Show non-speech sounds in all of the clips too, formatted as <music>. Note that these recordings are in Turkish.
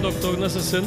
Selam doktor nasılsın?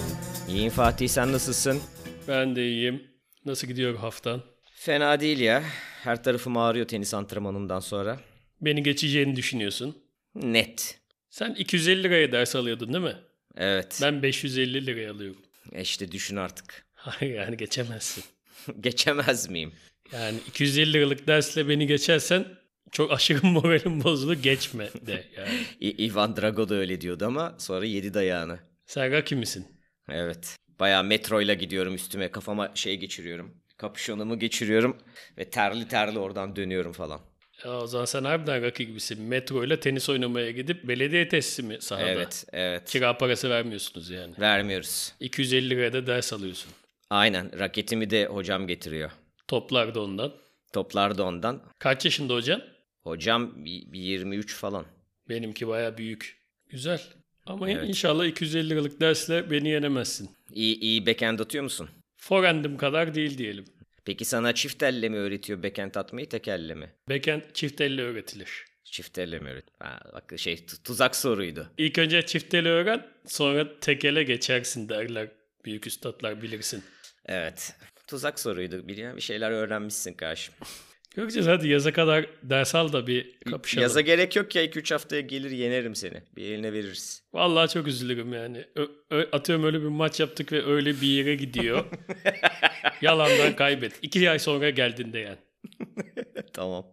İyiyim Fatih sen nasılsın? Ben de iyiyim. Nasıl gidiyor haftan? Fena değil ya. Her tarafım ağrıyor tenis antrenmanından sonra. Beni geçeceğini düşünüyorsun. Net. Sen 250 liraya ders alıyordun değil mi? Evet. Ben 550 liraya alıyorum. E işte düşün artık. Hayır yani geçemezsin. <laughs> Geçemez miyim? Yani 250 liralık dersle beni geçersen çok aşırı <laughs> moralim bozulur geçme de yani. Ivan Drago da öyle diyordu ama sonra yedi dayağını. Sen Rocky misin? Evet. Bayağı metroyla gidiyorum üstüme kafama şey geçiriyorum. Kapüşonumu geçiriyorum ve terli terli oradan dönüyorum falan. Ya o zaman sen harbiden Rocky gibisin. Metro ile tenis oynamaya gidip belediye tesisi mi sahada? Evet, evet. Kira parası vermiyorsunuz yani. Vermiyoruz. 250 liraya da ders alıyorsun. Aynen. Raketimi de hocam getiriyor. Toplar da ondan. Toplar da ondan. Kaç yaşında? Hocam bir 23 falan. Benimki baya büyük. Güzel. Ama Evet. inşallah 250 liralık dersle beni yenemezsin. İyi, iyi backhand atıyor musun? Forehand'im kadar değil diyelim. Peki sana çift elle mi öğretiyor backhand atmayı tek elle mi? Backhand çift elle öğretilir. Çift elle mi öğret? Ha, bak şey tu- tuzak soruydu. İlk önce çift elle öğren sonra tek ele geçersin derler. Büyük üstadlar bilirsin. Evet. Tuzak soruydu. Bir, bir şeyler öğrenmişsin karşım. Göreceğiz hadi yaza kadar ders al da bir kapışalım. Yaza gerek yok ya 2-3 haftaya gelir yenerim seni. Bir eline veririz. Vallahi çok üzülürüm yani. Ö- ö- atıyorum öyle bir maç yaptık ve öyle bir yere gidiyor. <laughs> Yalandan kaybet. İki ay sonra geldiğinde yani. <laughs> tamam.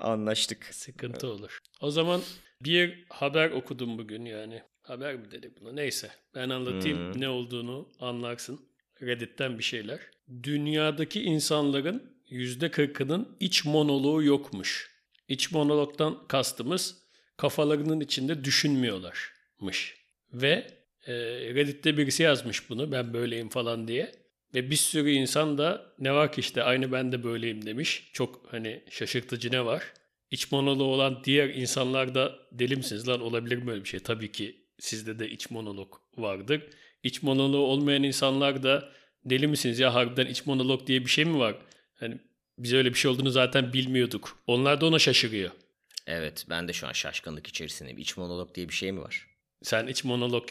Anlaştık. Sıkıntı olur. O zaman bir haber okudum bugün yani. Haber mi dedik buna? Neyse. Ben anlatayım ne olduğunu anlarsın. Reddit'ten bir şeyler. Dünyadaki insanların %40'ının iç monoloğu yokmuş. İç monologdan kastımız kafalarının içinde düşünmüyorlarmış. Ve e, Reddit'te birisi yazmış bunu ben böyleyim falan diye. Ve bir sürü insan da ne var ki işte aynı ben de böyleyim demiş. Çok hani şaşırtıcı ne var? İç monoloğu olan diğer insanlar da deli misiniz lan olabilir mi öyle bir şey? Tabii ki sizde de iç monolog vardır. İç monoloğu olmayan insanlar da deli misiniz ya harbiden iç monolog diye bir şey mi var? Hani biz öyle bir şey olduğunu zaten bilmiyorduk. Onlar da ona şaşırıyor. Evet ben de şu an şaşkınlık içerisindeyim. İç monolog diye bir şey mi var? Sen iç monolog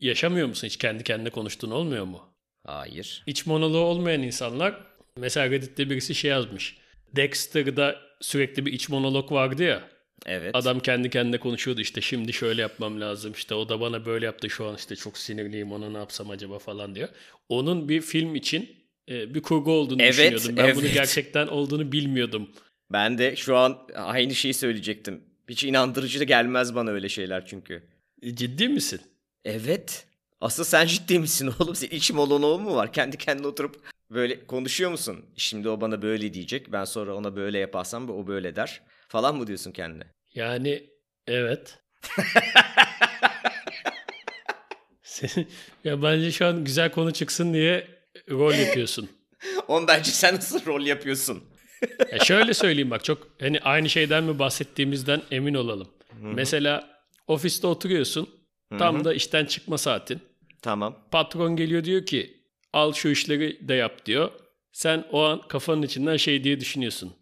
yaşamıyor musun? Hiç kendi kendine konuştuğun olmuyor mu? Hayır. İç monoloğu olmayan insanlar mesela Reddit'te birisi şey yazmış. Dexter'da sürekli bir iç monolog vardı ya. Evet. Adam kendi kendine konuşuyordu işte şimdi şöyle yapmam lazım işte o da bana böyle yaptı şu an işte çok sinirliyim ona ne yapsam acaba falan diyor. Onun bir film için e, bir kurgu olduğunu Evet, düşünüyordum. Ben bunu evet. gerçekten olduğunu bilmiyordum. Ben de şu an aynı şeyi söyleyecektim. Hiç inandırıcı da gelmez bana öyle şeyler çünkü. E, Ciddi misin? Evet. Asıl sen ciddi misin oğlum? Senin iç monoloğun mu var? Kendi kendine oturup böyle konuşuyor musun? Şimdi o bana böyle diyecek. Ben sonra ona böyle yaparsam o böyle der. Falan mı diyorsun kendine? Yani evet. <laughs> Ya bence şu an güzel konu çıksın diye rol yapıyorsun. <laughs> Bence sen nasıl rol yapıyorsun? Ya şöyle söyleyeyim bak çok hani aynı şeyden mi bahsettiğimizden emin olalım. Mesela ofiste oturuyorsun. Tam da işten çıkma saatin. Tamam. Patron geliyor diyor ki al şu işleri de yap diyor. Sen o an kafanın içinden şey diye düşünüyorsun.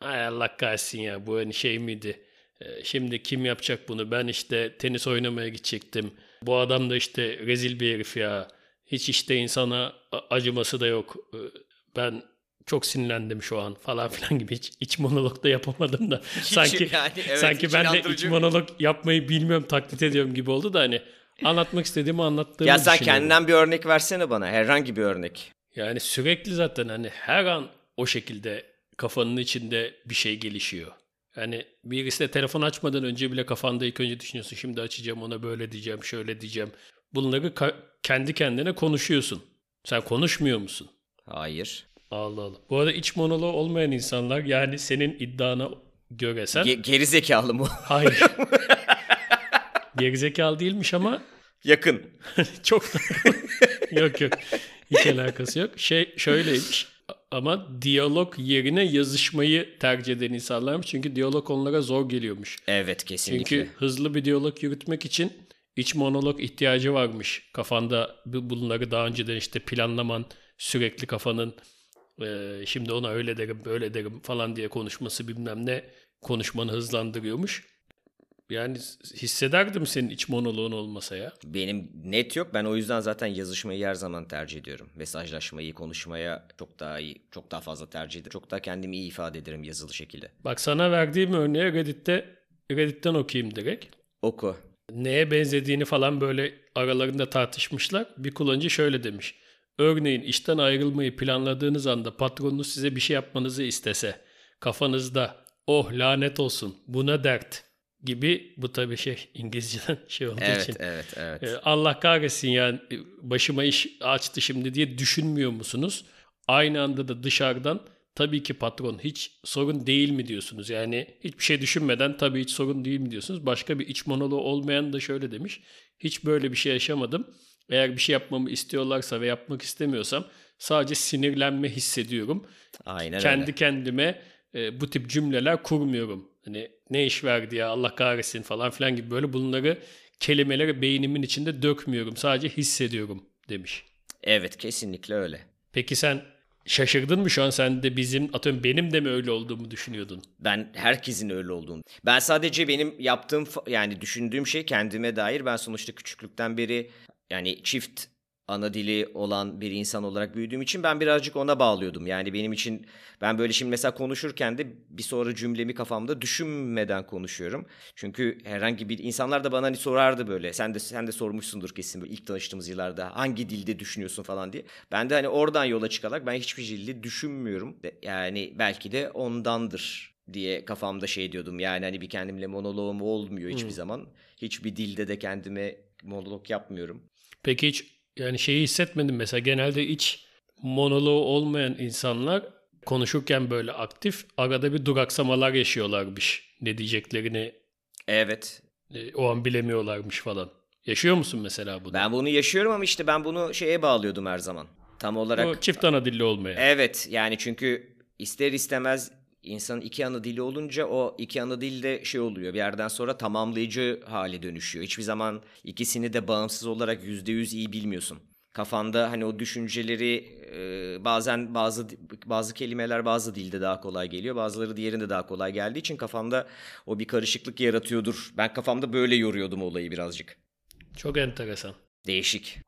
Ay Allah kahretsin ya bu hani şey miydi? Ee, Şimdi kim yapacak bunu? Ben işte tenis oynamaya gidecektim. Bu adam da işte rezil bir herif ya. Hiç işte insana acıması da yok. Ee, Ben çok sinirlendim şu an falan <laughs> filan gibi hiç iç monolog da yapamadım da. sanki yani, evet, sanki hiç ben de iç monolog yapmayı bilmiyorum taklit ediyorum gibi oldu da hani anlatmak istediğimi anlattığımı Ya sen kendinden bir örnek versene bana. Herhangi bir örnek. Yani sürekli zaten hani her an o şekilde kafanın içinde bir şey gelişiyor. Yani birisi de telefon açmadan önce bile kafanda ilk önce düşünüyorsun. Şimdi açacağım ona böyle diyeceğim, şöyle diyeceğim. Bunları kendi kendine konuşuyorsun. Sen konuşmuyor musun? Hayır. Allah Allah. Bu arada iç monoloğu olmayan insanlar yani senin iddiana göre sen... Ge- geri zekalı mı? Hayır. <laughs> Gerizekalı değilmiş ama Yakın. <laughs> çok yok yok hiç alakası yok. Şey şöyleymiş ama diyalog yerine yazışmayı tercih eden insanlarmış. Çünkü diyalog onlara zor geliyormuş. Evet kesinlikle. Çünkü hızlı bir diyalog yürütmek için iç monolog ihtiyacı varmış. Kafanda bu- bunları daha önceden işte planlaman, sürekli kafanın e, şimdi ona öyle derim, böyle derim falan diye konuşması bilmem ne konuşmanı hızlandırıyormuş. Yani hissederdim senin iç monoloğun olmasa ya. Benim net yok. Ben o yüzden zaten yazışmayı her zaman tercih ediyorum. Mesajlaşmayı, konuşmaya çok daha iyi, çok daha fazla tercih ederim. Çok daha kendimi iyi ifade ederim yazılı şekilde. Bak sana verdiğim örneği Reddit'te Reddit'ten okuyayım direkt. Oku. Neye benzediğini falan böyle aralarında tartışmışlar. Bir kullanıcı şöyle demiş. Örneğin işten ayrılmayı planladığınız anda patronunuz size bir şey yapmanızı istese kafanızda oh lanet olsun buna dert gibi bu tabii şey <laughs> İngilizceden şey olduğu Evet, için. evet, evet. E, Allah kahretsin yani başıma iş açtı şimdi diye düşünmüyor musunuz? Aynı anda da dışarıdan tabii ki patron hiç sorun değil mi diyorsunuz? Yani hiçbir şey düşünmeden tabii hiç sorun değil mi diyorsunuz? Başka bir iç monoloğu olmayan da şöyle demiş. Hiç böyle bir şey yaşamadım. Eğer bir şey yapmamı istiyorlarsa ve yapmak istemiyorsam sadece sinirlenme hissediyorum. Aynen Kendi öyle. kendime e, bu tip cümleler kurmuyorum. Hani ne iş verdi ya Allah kahretsin falan filan gibi böyle bunları kelimeleri beynimin içinde dökmüyorum. Sadece hissediyorum demiş. Evet, kesinlikle öyle. Peki sen şaşırdın mı şu an sen de bizim atıyorum benim de mi öyle olduğumu düşünüyordun? Ben herkesin öyle olduğunu. Ben sadece benim yaptığım yani düşündüğüm şey kendime dair. Ben sonuçta küçüklükten beri yani çift ana dili olan bir insan olarak büyüdüğüm için ben birazcık ona bağlıyordum. Yani benim için ben böyle şimdi mesela konuşurken de bir sonra cümlemi kafamda düşünmeden konuşuyorum. Çünkü herhangi bir insanlar da bana hani sorardı böyle. Sen de sen de sormuşsundur kesin böyle ilk tanıştığımız yıllarda hangi dilde düşünüyorsun falan diye. Ben de hani oradan yola çıkarak ben hiçbir dilde düşünmüyorum. Yani belki de ondandır diye kafamda şey diyordum. Yani hani bir kendimle monoloğum olmuyor hiçbir zaman. Hiçbir dilde de kendime monolog yapmıyorum. Peki hiç yani şeyi hissetmedim mesela genelde iç monoloğu olmayan insanlar konuşurken böyle aktif arada bir duraksamalar yaşıyorlarmış. Ne diyeceklerini Evet. e, o an bilemiyorlarmış falan. Yaşıyor musun mesela bunu? Ben bunu yaşıyorum ama işte ben bunu şeye bağlıyordum her zaman. Tam olarak O çift ana dilli olmaya. Evet yani çünkü ister istemez insanın iki ana dili olunca o iki ana dil de şey oluyor bir yerden sonra tamamlayıcı hale dönüşüyor. Hiçbir zaman ikisini de bağımsız olarak yüzde yüz iyi bilmiyorsun. Kafanda hani o düşünceleri e, bazen bazı bazı kelimeler bazı dilde daha kolay geliyor. Bazıları diğerinde daha kolay geldiği için kafamda o bir karışıklık yaratıyordur. Ben kafamda böyle yoruyordum olayı birazcık. Çok enteresan. Değişik.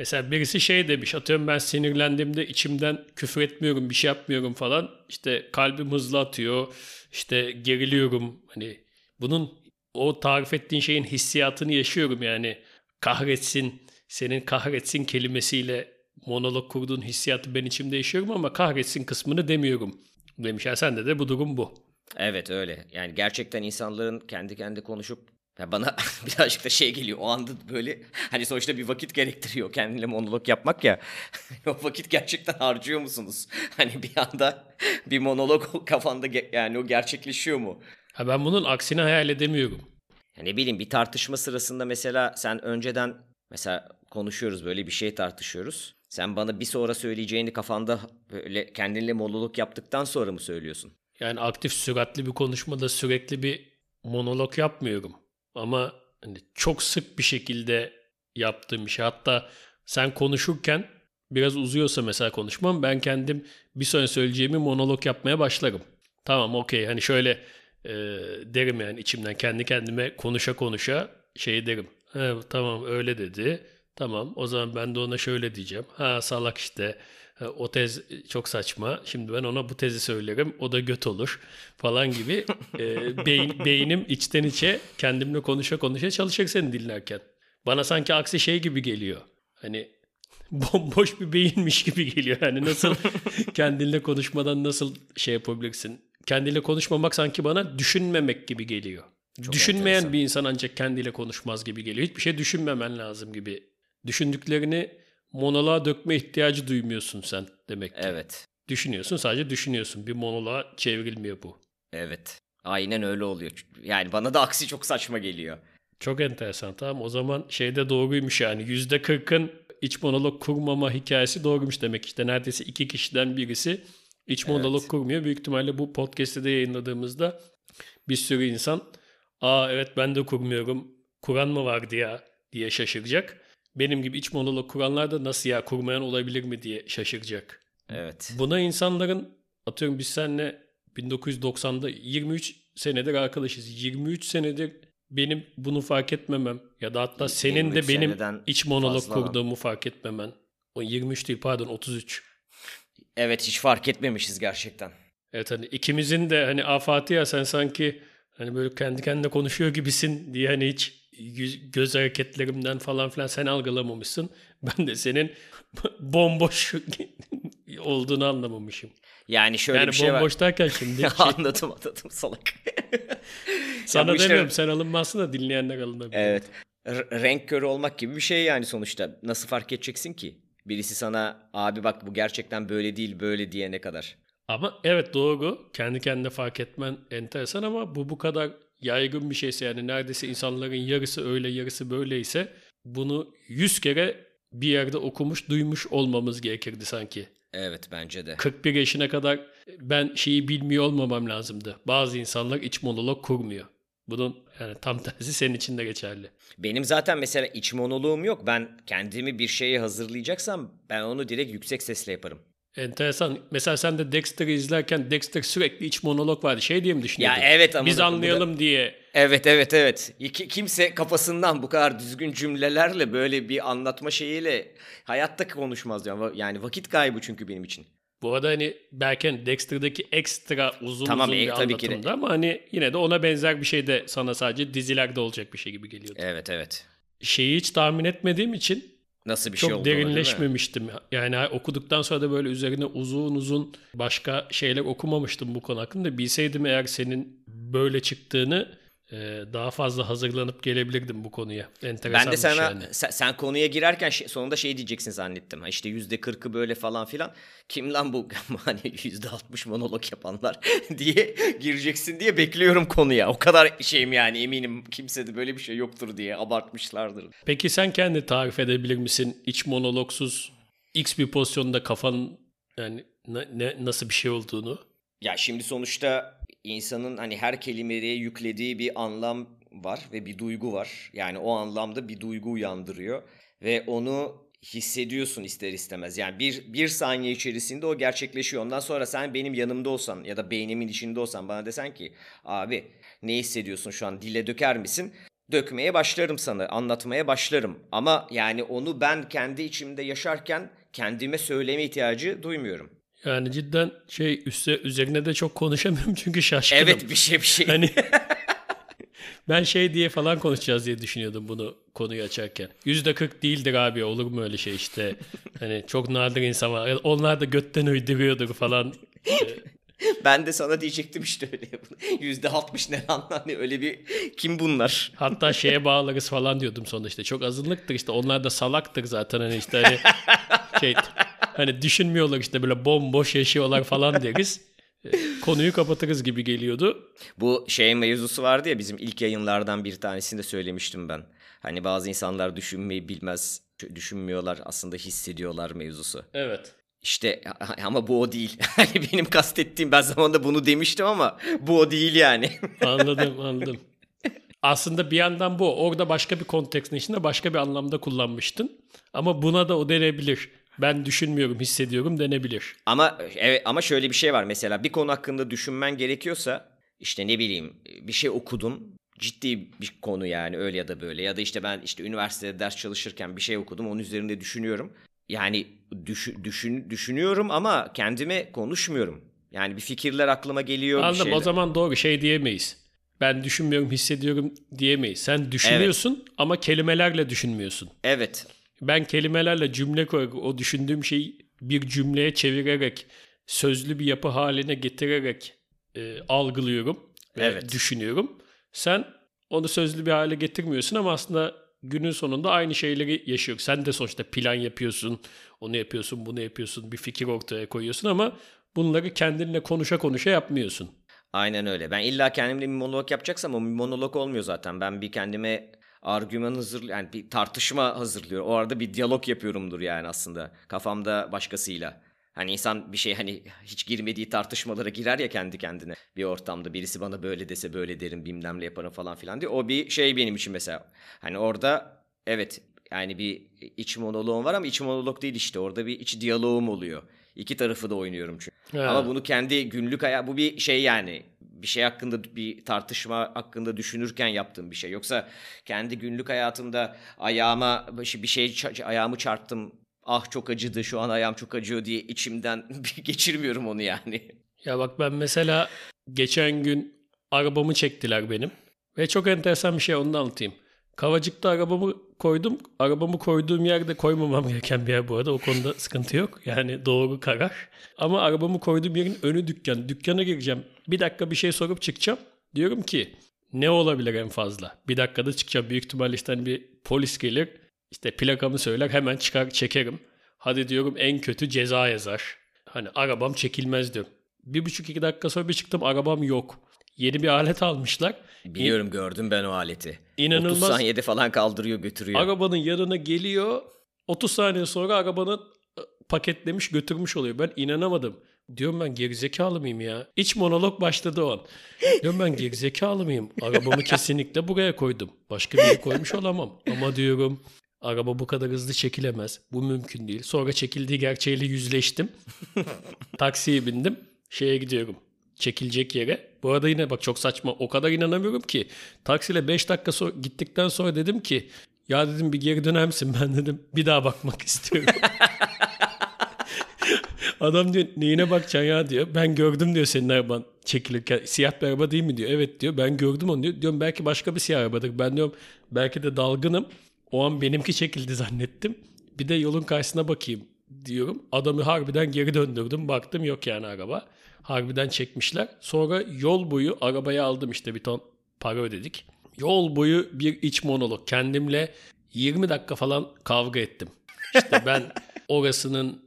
Mesela birisi şey demiş atıyorum ben sinirlendiğimde içimden küfür etmiyorum bir şey yapmıyorum falan. İşte kalbim hızlı atıyor işte geriliyorum hani bunun o tarif ettiğin şeyin hissiyatını yaşıyorum yani kahretsin senin kahretsin kelimesiyle monolog kurduğun hissiyatı ben içimde yaşıyorum ama kahretsin kısmını demiyorum demiş. Yani sende de bu durum bu. Evet öyle. Yani gerçekten insanların kendi kendi konuşup ya bana <laughs> birazcık da şey geliyor. O anda böyle hani sonuçta bir vakit gerektiriyor kendine monolog yapmak ya. <laughs> o vakit gerçekten harcıyor musunuz? <laughs> Hani bir anda bir monolog kafanda yani o gerçekleşiyor mu? Ha ben bunun aksini hayal edemiyorum. Ya ne bileyim bir tartışma sırasında mesela sen önceden mesela konuşuyoruz böyle bir şey tartışıyoruz. Sen bana bir sonra söyleyeceğini kafanda böyle kendinle monolog yaptıktan sonra mı söylüyorsun? Yani aktif süratli bir konuşmada sürekli bir monolog yapmıyorum. Ama hani çok sık bir şekilde yaptığım bir şey. Hatta sen konuşurken biraz uzuyorsa mesela konuşmam ben kendim bir sonra söyleyeceğimi monolog yapmaya başlarım. Tamam okey hani şöyle e, derim yani içimden kendi kendime konuşa konuşa şey derim. Tamam öyle dedi. Tamam o zaman ben de ona şöyle diyeceğim. Ha salak işte o tez çok saçma. Şimdi ben ona bu tezi söylerim. O da göt olur falan gibi. <laughs> e, beyin, beynim içten içe kendimle konuşa konuşa çalışır seni dinlerken. Bana sanki aksi şey gibi geliyor. Hani <laughs> bomboş bir beyinmiş gibi geliyor. Yani nasıl <laughs> kendinle konuşmadan nasıl şey yapabilirsin? Kendinle konuşmamak sanki bana düşünmemek gibi geliyor. Çok Düşünmeyen enteresan. bir insan ancak kendiyle konuşmaz gibi geliyor. Hiçbir şey düşünmemen lazım gibi. Düşündüklerini monoloğa dökme ihtiyacı duymuyorsun sen demek ki. Evet. Düşünüyorsun sadece düşünüyorsun. Bir monoloğa çevrilmiyor bu. Evet. Aynen öyle oluyor. Yani bana da aksi çok saçma geliyor. Çok enteresan tamam o zaman şeyde doğruymuş yani yüzde kırkın iç monolog kurmama hikayesi doğruymuş demek işte neredeyse iki kişiden birisi iç monolog Evet. kurmuyor. Büyük ihtimalle bu podcast'te de yayınladığımızda bir sürü insan aa evet ben de kurmuyorum kuran mı vardı ya diye şaşıracak. Benim gibi iç monolog kuranlar da nasıl ya kurmayan olabilir mi diye şaşıracak. Evet. Buna insanların atıyorum biz seninle 1990'da 23 senedir arkadaşız. 23 senedir benim bunu fark etmemem ya da hatta senin de benim iç monolog kurduğumu fark etmemen. O 23 değil pardon 33. Evet hiç fark etmemişiz gerçekten. Evet hani ikimizin de hani Afatiha sen sanki hani böyle kendi kendine konuşuyor gibisin diye hani hiç göz hareketlerimden falan filan sen algılamamışsın. <laughs> Ben de senin <laughs> bomboş <laughs> olduğunu anlamamışım. Yani şöyle yani bir şey var. Yani bomboş derken şimdi. Şey... anladım anladım salak. Sana demiyorum işte... sen alınmazsın da dinleyenler alınabilir. Evet. R- renk körü olmak gibi bir şey yani sonuçta. Nasıl fark edeceksin ki? Birisi sana abi bak bu gerçekten böyle değil böyle diyene kadar. Ama evet doğru. Kendi kendine fark etmen enteresan ama bu bu kadar yaygın bir şeyse yani neredeyse insanların yarısı öyle yarısı böyleyse bunu yüz kere bir yerde okumuş duymuş olmamız gerekirdi sanki. Evet bence de. 41 yaşına kadar ben şeyi bilmiyor olmamam lazımdı. Bazı insanlar iç monolog kurmuyor. Bunun yani tam tersi senin için de geçerli. Benim zaten mesela iç monoloğum yok. Ben kendimi bir şeye hazırlayacaksam ben onu direkt yüksek sesle yaparım. Enteresan. Mesela sen de Dexter'ı izlerken Dexter sürekli iç monolog vardı. Şey diye mi düşünüyordun? Ya evet ama. Biz anlayalım diye. Evet evet evet. Kimse kafasından bu kadar düzgün cümlelerle böyle bir anlatma şeyiyle hayatta konuşmaz. Yani, yani vakit kaybı çünkü benim için. Bu arada hani belki hani Dexter'daki ekstra uzun tamam, uzun e, bir tabii anlatımda ki de. ama hani yine de ona benzer bir şey de sana sadece dizilerde olacak bir şey gibi geliyordu. Evet evet. Şeyi hiç tahmin etmediğim için Nasıl bir çok şey oldu derinleşmemiştim. Yani okuduktan sonra da böyle üzerine uzun uzun başka şeyler okumamıştım bu konu hakkında. Bilseydim eğer senin böyle çıktığını daha fazla hazırlanıp gelebilirdim bu konuya. Enteresan ben de sana yani. sen, sen konuya girerken şey, sonunda şey diyeceksin zannettim. İşte yüzde kırkı böyle falan filan. Kim lan bu <laughs> hani yüzde altmış monolog yapanlar <laughs> diye gireceksin diye bekliyorum konuya. O kadar şeyim yani eminim kimse de böyle bir şey yoktur diye abartmışlardır. Peki sen kendi tarif edebilir misin iç monologsuz X bir pozisyonda kafan yani ne, ne nasıl bir şey olduğunu? Ya şimdi sonuçta insanın hani her kelimeye yüklediği bir anlam var ve bir duygu var. Yani o anlamda bir duygu uyandırıyor ve onu hissediyorsun ister istemez. Yani bir, bir saniye içerisinde o gerçekleşiyor. Ondan sonra sen benim yanımda olsan ya da beynimin içinde olsan bana desen ki abi ne hissediyorsun şu an dile döker misin? Dökmeye başlarım sana, anlatmaya başlarım. Ama yani onu ben kendi içimde yaşarken kendime söyleme ihtiyacı duymuyorum. Yani cidden şey üstü üzerine de çok konuşamıyorum çünkü şaşkınım. Evet bir şey bir şey. Hani <laughs> ben şey diye falan konuşacağız diye düşünüyordum bunu konuyu açarken. Yüzde kırk değildir abi olur mu öyle şey işte. Hani çok nadir insan var. Onlar da götten uyduruyordur falan. <laughs> ben de sana diyecektim işte öyle. <laughs> Yüzde altmış ne lan hani öyle bir kim bunlar? Hatta şeye bağlarız falan diyordum sonunda işte. Çok azınlıktır işte onlar da salaktır zaten hani işte hani şey Hani düşünmüyorlar işte böyle bomboş yaşıyorlar falan deriz. E, konuyu kapatırız gibi geliyordu. Bu şey mevzusu vardı ya bizim ilk yayınlardan bir tanesinde söylemiştim ben. Hani bazı insanlar düşünmeyi bilmez, düşünmüyorlar aslında hissediyorlar mevzusu. Evet. İşte ama bu o değil. <laughs> Hani benim kastettiğim ben zamanında bunu demiştim ama bu o değil yani. <laughs> anladım anladım. Aslında bir yandan bu. Orada başka bir kontekstin içinde başka bir anlamda kullanmıştın. Ama buna da o denebilir ben düşünmüyorum, hissediyorum denebilir. Ama evet ama şöyle bir şey var mesela bir konu hakkında düşünmen gerekiyorsa işte ne bileyim bir şey okudun ciddi bir konu yani öyle ya da böyle ya da işte ben işte üniversitede ders çalışırken bir şey okudum onun üzerinde düşünüyorum. Yani düş, düşün, düşünüyorum ama kendime konuşmuyorum. Yani bir fikirler aklıma geliyor. Anladım o zaman doğru şey diyemeyiz. Ben düşünmüyorum hissediyorum diyemeyiz. Sen düşünüyorsun evet. ama kelimelerle düşünmüyorsun. Evet ben kelimelerle cümle kurarak o düşündüğüm şeyi bir cümleye çevirerek sözlü bir yapı haline getirerek e, algılıyorum ve evet. düşünüyorum. Sen onu sözlü bir hale getirmiyorsun ama aslında günün sonunda aynı şeyleri yaşıyor. Sen de sonuçta plan yapıyorsun, onu yapıyorsun, bunu yapıyorsun, bir fikir ortaya koyuyorsun ama bunları kendinle konuşa konuşa yapmıyorsun. Aynen öyle. Ben illa kendimle bir monolog yapacaksam o bir monolog olmuyor zaten. Ben bir kendime argüman hazır yani bir tartışma hazırlıyor. O arada bir diyalog yapıyorumdur yani aslında kafamda başkasıyla. Hani insan bir şey hani hiç girmediği tartışmalara girer ya kendi kendine bir ortamda. Birisi bana böyle dese böyle derim bilmem ne yaparım falan filan diye. O bir şey benim için mesela. Hani orada evet yani bir iç monoloğum var ama iç monolog değil işte. Orada bir iç diyaloğum oluyor. İki tarafı da oynuyorum çünkü. Ha. Ama bunu kendi günlük hayat bu bir şey yani bir şey hakkında bir tartışma hakkında düşünürken yaptığım bir şey. Yoksa kendi günlük hayatımda ayağıma bir şey ayağımı çarptım. Ah çok acıdı şu an ayağım çok acıyor diye içimden <laughs> geçirmiyorum onu yani. Ya bak ben mesela geçen gün arabamı çektiler benim. Ve çok enteresan bir şey onu da anlatayım. Kavacık'ta arabamı koydum. Arabamı koyduğum yerde koymamam gereken bir yer bu arada. O konuda sıkıntı yok. Yani doğru karar. Ama arabamı koyduğum yerin önü dükkan. Dükkana gireceğim. Bir dakika bir şey sorup çıkacağım. Diyorum ki ne olabilir en fazla? Bir dakikada çıkacağım. Büyük ihtimalle işte hani bir polis gelir. İşte plakamı söyler hemen çıkar çekerim. Hadi diyorum en kötü ceza yazar. Hani arabam çekilmez diyorum. Bir buçuk iki dakika sonra bir çıktım arabam yok. Yeni bir alet almışlar. Biliyorum İn- gördüm ben o aleti. İnanılmaz. 30 saniyede falan kaldırıyor götürüyor. Arabanın yanına geliyor. 30 saniye sonra arabanı ıı, paketlemiş götürmüş oluyor. Ben inanamadım. Diyorum ben gerizekalı mıyım ya? İç monolog başladı o an. Diyorum ben gerizekalı mıyım? Arabamı kesinlikle buraya koydum. Başka bir yere koymuş olamam. Ama diyorum araba bu kadar hızlı çekilemez. Bu mümkün değil. Sonra çekildiği gerçeğiyle yüzleştim. Taksiye bindim. Şeye gidiyorum çekilecek yere. Bu arada yine bak çok saçma o kadar inanamıyorum ki. Taksiyle 5 dakika sonra, gittikten sonra dedim ki ya dedim bir geri döner misin <laughs> ben dedim bir daha bakmak istiyorum. <laughs> Adam diyor neyine bakacaksın ya diyor. Ben gördüm diyor senin araban çekilirken. Siyah bir araba değil mi diyor. Evet diyor ben gördüm onu diyor. Diyorum belki başka bir siyah arabadır. Ben diyorum belki de dalgınım. O an benimki çekildi zannettim. Bir de yolun karşısına bakayım diyorum. Adamı harbiden geri döndürdüm. Baktım yok yani araba. Harbiden çekmişler. Sonra yol boyu arabaya aldım işte bir ton para ödedik. Yol boyu bir iç monolog. Kendimle 20 dakika falan kavga ettim. İşte <laughs> ben orasının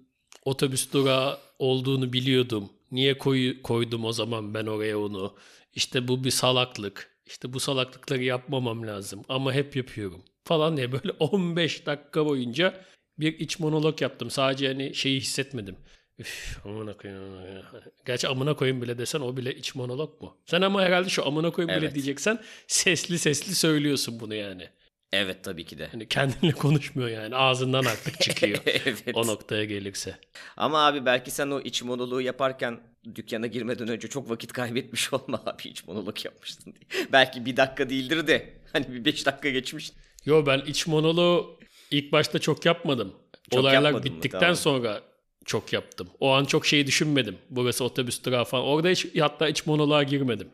otobüs durağı olduğunu biliyordum. Niye koy, koydum o zaman ben oraya onu? İşte bu bir salaklık. İşte bu salaklıkları yapmamam lazım ama hep yapıyorum falan diye böyle <laughs> 15 dakika boyunca bir iç monolog yaptım. Sadece hani şeyi hissetmedim. Üf, amına koyayım. Gerçi amına koyayım bile desen o bile iç monolog mu? Sen ama herhalde şu amına koyayım evet. bile diyeceksen sesli sesli söylüyorsun bunu yani. Evet tabii ki de. Hani kendinle <laughs> konuşmuyor yani. Ağzından artık çıkıyor. <laughs> evet. O noktaya gelirse. Ama abi belki sen o iç monoloğu yaparken dükkana girmeden önce çok vakit kaybetmiş <laughs> olma abi iç monolog yapmıştın diye. belki bir dakika değildir de hani bir beş dakika geçmiş. Yo ben iç monoloğu ilk başta çok yapmadım. Çok Olaylar bittikten tamam. sonra çok yaptım. O an çok şeyi düşünmedim. Burası otobüs durağı falan. Orada hiç, hatta iç monoloğa girmedim.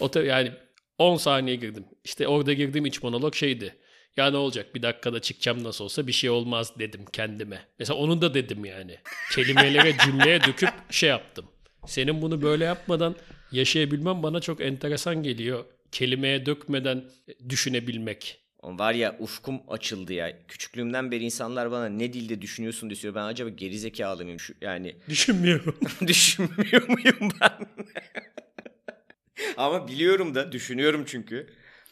Oto, yani 10 saniye girdim. İşte orada girdiğim iç monolog şeydi. Ya ne olacak bir dakikada çıkacağım nasıl olsa bir şey olmaz dedim kendime. Mesela onu da dedim yani. Kelimelere cümleye döküp şey yaptım. Senin bunu böyle yapmadan yaşayabilmem bana çok enteresan geliyor. Kelimeye dökmeden düşünebilmek. Var ya ufkum açıldı ya. Küçüklüğümden beri insanlar bana ne dilde düşünüyorsun diyor. Ben acaba gerizekalı mıyım? Şu, yani <laughs> Düşünmüyorum. <laughs> Düşünmüyor muyum ben? ama biliyorum da düşünüyorum çünkü.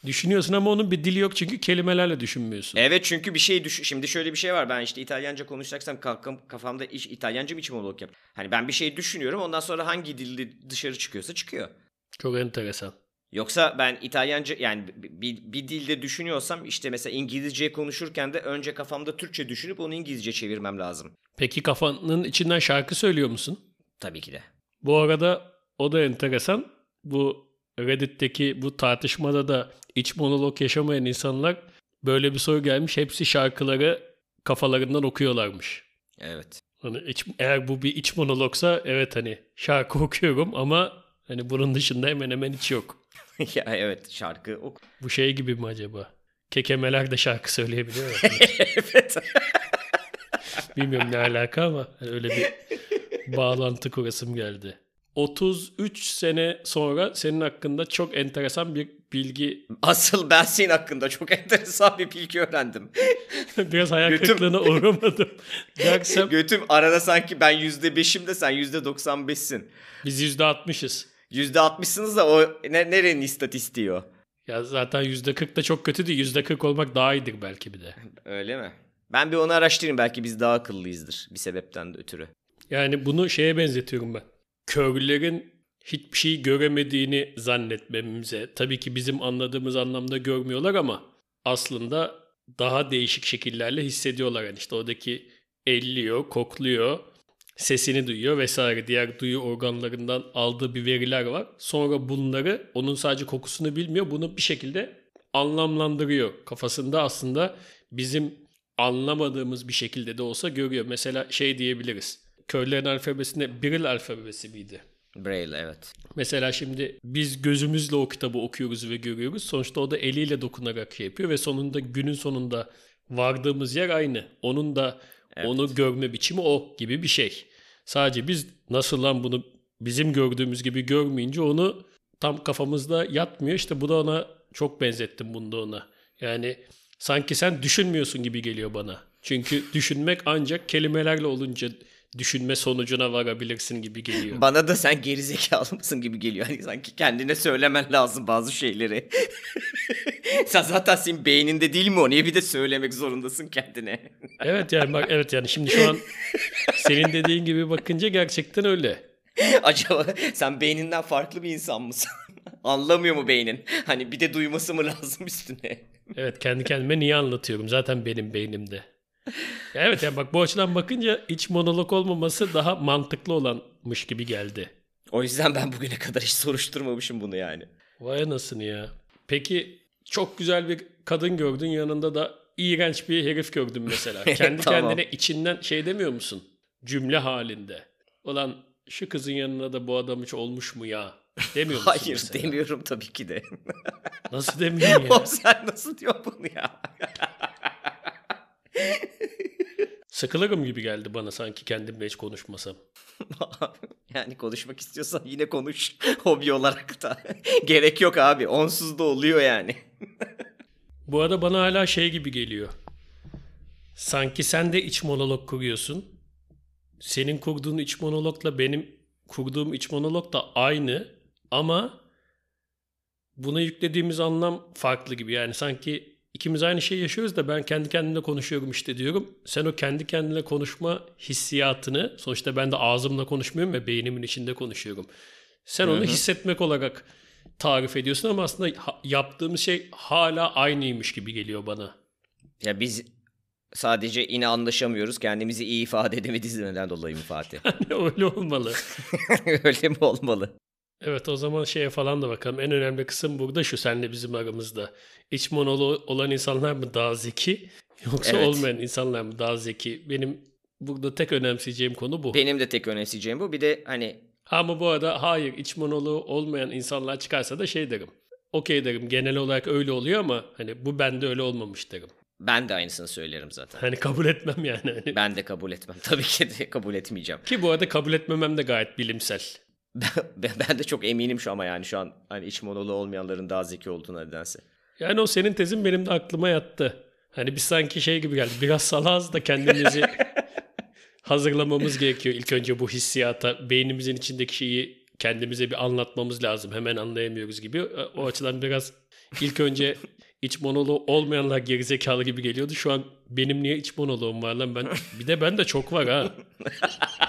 Düşünüyorsun ama onun bir dili yok çünkü kelimelerle düşünmüyorsun. Evet çünkü bir şey düşün. Şimdi şöyle bir şey var. Ben işte İtalyanca konuşacaksam kafamda iş, İtalyanca mı içim monolog yap. Hani ben bir şey düşünüyorum ondan sonra hangi dilde dışarı çıkıyorsa çıkıyor. Çok enteresan. Yoksa ben İtalyanca yani bir, bir dilde düşünüyorsam işte mesela İngilizce konuşurken de önce kafamda Türkçe düşünüp onu İngilizce çevirmem lazım. Peki kafanın içinden şarkı söylüyor musun? Tabii ki de. Bu arada o da enteresan. Bu Reddit'teki bu tartışmada da iç monolog yaşamayan insanlar böyle bir soru gelmiş. Hepsi şarkıları kafalarından okuyorlarmış. Evet. Hani iç, eğer bu bir iç monologsa evet hani şarkı <laughs> okuyorum ama hani bunun dışında hemen hemen hiç yok. <laughs> ya evet şarkı ok. Bu şey gibi mi acaba? Kekemeler de şarkı söyleyebiliyor <laughs> evet. <laughs> Bilmiyorum ne alaka ama öyle bir bağlantı kurasım geldi. 33 sene sonra senin hakkında çok enteresan bir bilgi... Asıl ben senin hakkında çok enteresan bir bilgi öğrendim. Biraz hayal Götüm... kırıklığına uğramadım. Dersem... Götüm arada sanki ben %5'im de sen %95'sin. Biz %60'ız. %60'sınız da o ne, nerenin istatistiği o? Ya zaten %40 da çok kötü değil. %40 olmak daha iyidir belki bir de. <laughs> Öyle mi? Ben bir onu araştırayım. Belki biz daha akıllıyızdır bir sebepten de ötürü. Yani bunu şeye benzetiyorum ben. Körlerin hiçbir şey göremediğini zannetmemize. Tabii ki bizim anladığımız anlamda görmüyorlar ama aslında daha değişik şekillerle hissediyorlar. Yani işte oradaki elliyor, kokluyor, sesini duyuyor vesaire. Diğer duyu organlarından aldığı bir veriler var. Sonra bunları onun sadece kokusunu bilmiyor. Bunu bir şekilde anlamlandırıyor. Kafasında aslında bizim anlamadığımız bir şekilde de olsa görüyor. Mesela şey diyebiliriz. Körlerin alfabesinde Braille alfabesi miydi? Braille evet. Mesela şimdi biz gözümüzle o kitabı okuyoruz ve görüyoruz. Sonuçta o da eliyle dokunarak şey yapıyor ve sonunda günün sonunda vardığımız yer aynı. Onun da evet. onu görme biçimi o gibi bir şey. Sadece biz nasıl lan bunu bizim gördüğümüz gibi görmeyince onu tam kafamızda yatmıyor. İşte bu da ona çok benzettim bunda ona. Yani sanki sen düşünmüyorsun gibi geliyor bana. Çünkü düşünmek ancak kelimelerle olunca düşünme sonucuna varabilirsin gibi geliyor. <laughs> Bana da sen gerizekalı mısın gibi geliyor. Hani sanki kendine söylemen lazım bazı şeyleri. <laughs> sen zaten senin beyninde değil mi o? Niye bir de söylemek zorundasın kendine? <laughs> evet yani bak evet yani şimdi şu an senin dediğin gibi bakınca gerçekten öyle. Acaba sen beyninden farklı bir insan mısın? Anlamıyor mu beynin? Hani bir de duyması mı lazım üstüne? Evet kendi kendime niye anlatıyorum? Zaten benim beynimde evet yani bak bu açıdan bakınca iç monolog olmaması daha mantıklı olanmış gibi geldi. O yüzden ben bugüne kadar hiç soruşturmamışım bunu yani. Vay anasını ya. Peki çok güzel bir kadın gördün yanında da iğrenç bir herif gördün mesela. <laughs> Kendi tamam. kendine içinden şey demiyor musun? Cümle halinde. Ulan şu kızın yanına da bu adam hiç olmuş mu ya? Demiyor musun Hayır mesela? demiyorum tabii ki de. Nasıl demiyorsun <laughs> ya? o sen nasıl diyor bunu ya? Sıkılırım gibi geldi bana sanki kendimle hiç konuşmasam. <laughs> yani konuşmak istiyorsan yine konuş <laughs> hobi olarak da. <laughs> Gerek yok abi onsuz da oluyor yani. Bu arada bana hala şey gibi geliyor. Sanki sen de iç monolog kuruyorsun. Senin kurduğun iç monologla benim kurduğum iç monolog da aynı ama buna yüklediğimiz anlam farklı gibi. Yani sanki ikimiz aynı şeyi yaşıyoruz da ben kendi kendimle konuşuyorum işte diyorum. Sen o kendi kendine konuşma hissiyatını sonuçta ben de ağzımla konuşmuyorum ve beynimin içinde konuşuyorum. Sen Hı-hı. onu hissetmek olarak tarif ediyorsun ama aslında yaptığımız şey hala aynıymış gibi geliyor bana. Ya biz sadece yine anlaşamıyoruz. Kendimizi iyi ifade edemediğimizden dolayı mı Fatih? Yani <laughs> öyle olmalı. <laughs> öyle mi olmalı? Evet o zaman şeye falan da bakalım. En önemli kısım burada şu senle bizim aramızda. İç monolu olan insanlar mı daha zeki yoksa evet. olmayan insanlar mı daha zeki? Benim burada tek önemseyeceğim konu bu. Benim de tek önemseyeceğim bu. Bir de hani... Ama bu arada hayır iç monolu olmayan insanlar çıkarsa da şey derim. Okey derim genel olarak öyle oluyor ama hani bu bende öyle olmamış derim. Ben de aynısını söylerim zaten. Hani kabul etmem yani. Hani... Ben de kabul etmem. <laughs> Tabii ki de kabul etmeyeceğim. Ki bu arada kabul etmemem de gayet bilimsel. <laughs> Ben, ben de çok eminim şu ama yani şu an hani iç monolu olmayanların daha zeki olduğuna nedense. Yani o senin tezin benim de aklıma yattı. Hani biz sanki şey gibi geldi. Biraz salaz da kendimizi <laughs> hazırlamamız gerekiyor. İlk önce bu hissiyata, beynimizin içindeki şeyi kendimize bir anlatmamız lazım. Hemen anlayamıyoruz gibi. O açıdan biraz ilk önce iç monolu olmayanlar gerizekalı gibi geliyordu. Şu an benim niye iç monoloğum var lan ben? Bir de ben de çok var ha. <laughs>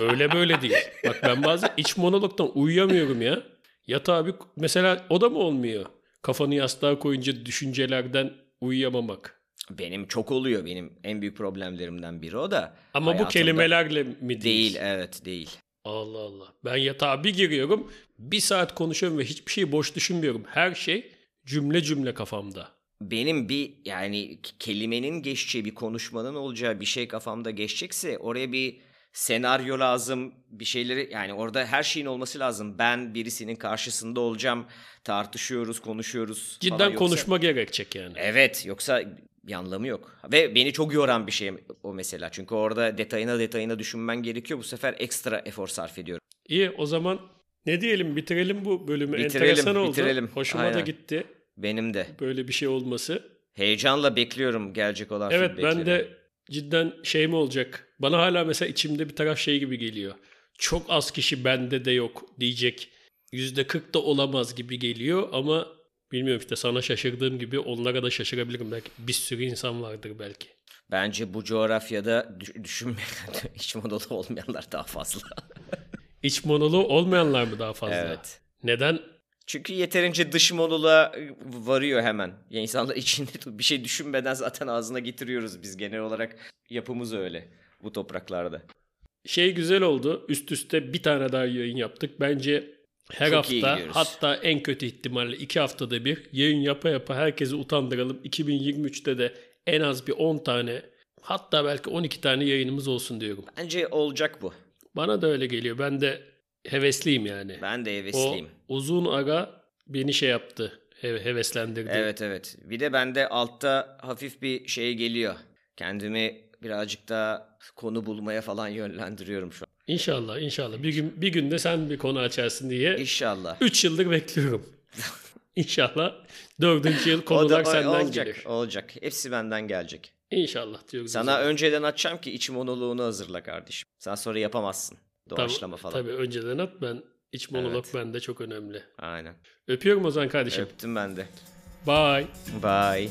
Öyle böyle değil. Bak ben bazen iç monologdan uyuyamıyorum ya. Yat abi mesela o da mı olmuyor? Kafanı yastığa koyunca düşüncelerden uyuyamamak. Benim çok oluyor. Benim en büyük problemlerimden biri o da. Ama bu kelimelerle mi değil? Değil evet değil. Allah Allah. Ben yatağa bir giriyorum. Bir saat konuşuyorum ve hiçbir şeyi boş düşünmüyorum. Her şey cümle cümle kafamda. Benim bir yani kelimenin geçeceği bir konuşmanın olacağı bir şey kafamda geçecekse oraya bir senaryo lazım, bir şeyleri yani orada her şeyin olması lazım. Ben birisinin karşısında olacağım, tartışıyoruz, konuşuyoruz. Cidden falan. Yoksa, konuşma gerekecek yani. Evet, yoksa bir anlamı yok. Ve beni çok yoran bir şey o mesela. Çünkü orada detayına detayına düşünmen gerekiyor. Bu sefer ekstra efor sarf ediyorum. İyi o zaman ne diyelim bitirelim bu bölümü. Bitirelim, Enteresan oldu. Bitirelim. Hoşuma Aynen. da gitti. Benim de. Böyle bir şey olması. Heyecanla bekliyorum gelecek olan Evet ben de cidden şey mi olacak? Bana hala mesela içimde bir taraf şey gibi geliyor. Çok az kişi bende de yok diyecek. Yüzde kırk da olamaz gibi geliyor ama bilmiyorum işte sana şaşırdığım gibi onlara da şaşırabilirim. Belki bir sürü insan vardır belki. Bence bu coğrafyada düşünmeyen, <laughs> iç monolu olmayanlar daha fazla. İç monolu olmayanlar mı daha fazla? Evet. Neden? Çünkü yeterince dış monoluğa varıyor hemen. Yani insanlar <laughs> içinde bir şey düşünmeden zaten ağzına getiriyoruz biz genel olarak. Yapımız öyle bu topraklarda. şey güzel oldu. Üst üste bir tane daha yayın yaptık. Bence her Çok hafta hatta en kötü ihtimalle iki haftada bir yayın yapa yapa herkesi utandıralım. 2023'te de en az bir 10 tane hatta belki 12 tane yayınımız olsun diyorum. Bence olacak bu. Bana da öyle geliyor. Ben de hevesliyim yani. Ben de o hevesliyim. uzun ara beni şey yaptı. He- heveslendirdi. Evet evet. Bir de bende altta hafif bir şey geliyor. Kendimi birazcık daha konu bulmaya falan yönlendiriyorum şu an. İnşallah inşallah. Bir gün bir günde sen bir konu açarsın diye İnşallah. 3 yıldır bekliyorum. <laughs> İnşallah dördüncü yıl O konular da o- senden olacak, gelir. olacak. Hepsi benden gelecek. İnşallah diyoruz. o Sana zaman. önceden açacağım ki iç monoloğunu hazırla kardeşim. Sen sonra yapamazsın. Doğaçlama Tabii- falan. Tabii önceden at ben iç monolog Evet. bende çok önemli. Aynen. Öpüyorum o zaman kardeşim. Öptüm ben de. Bye. Bye.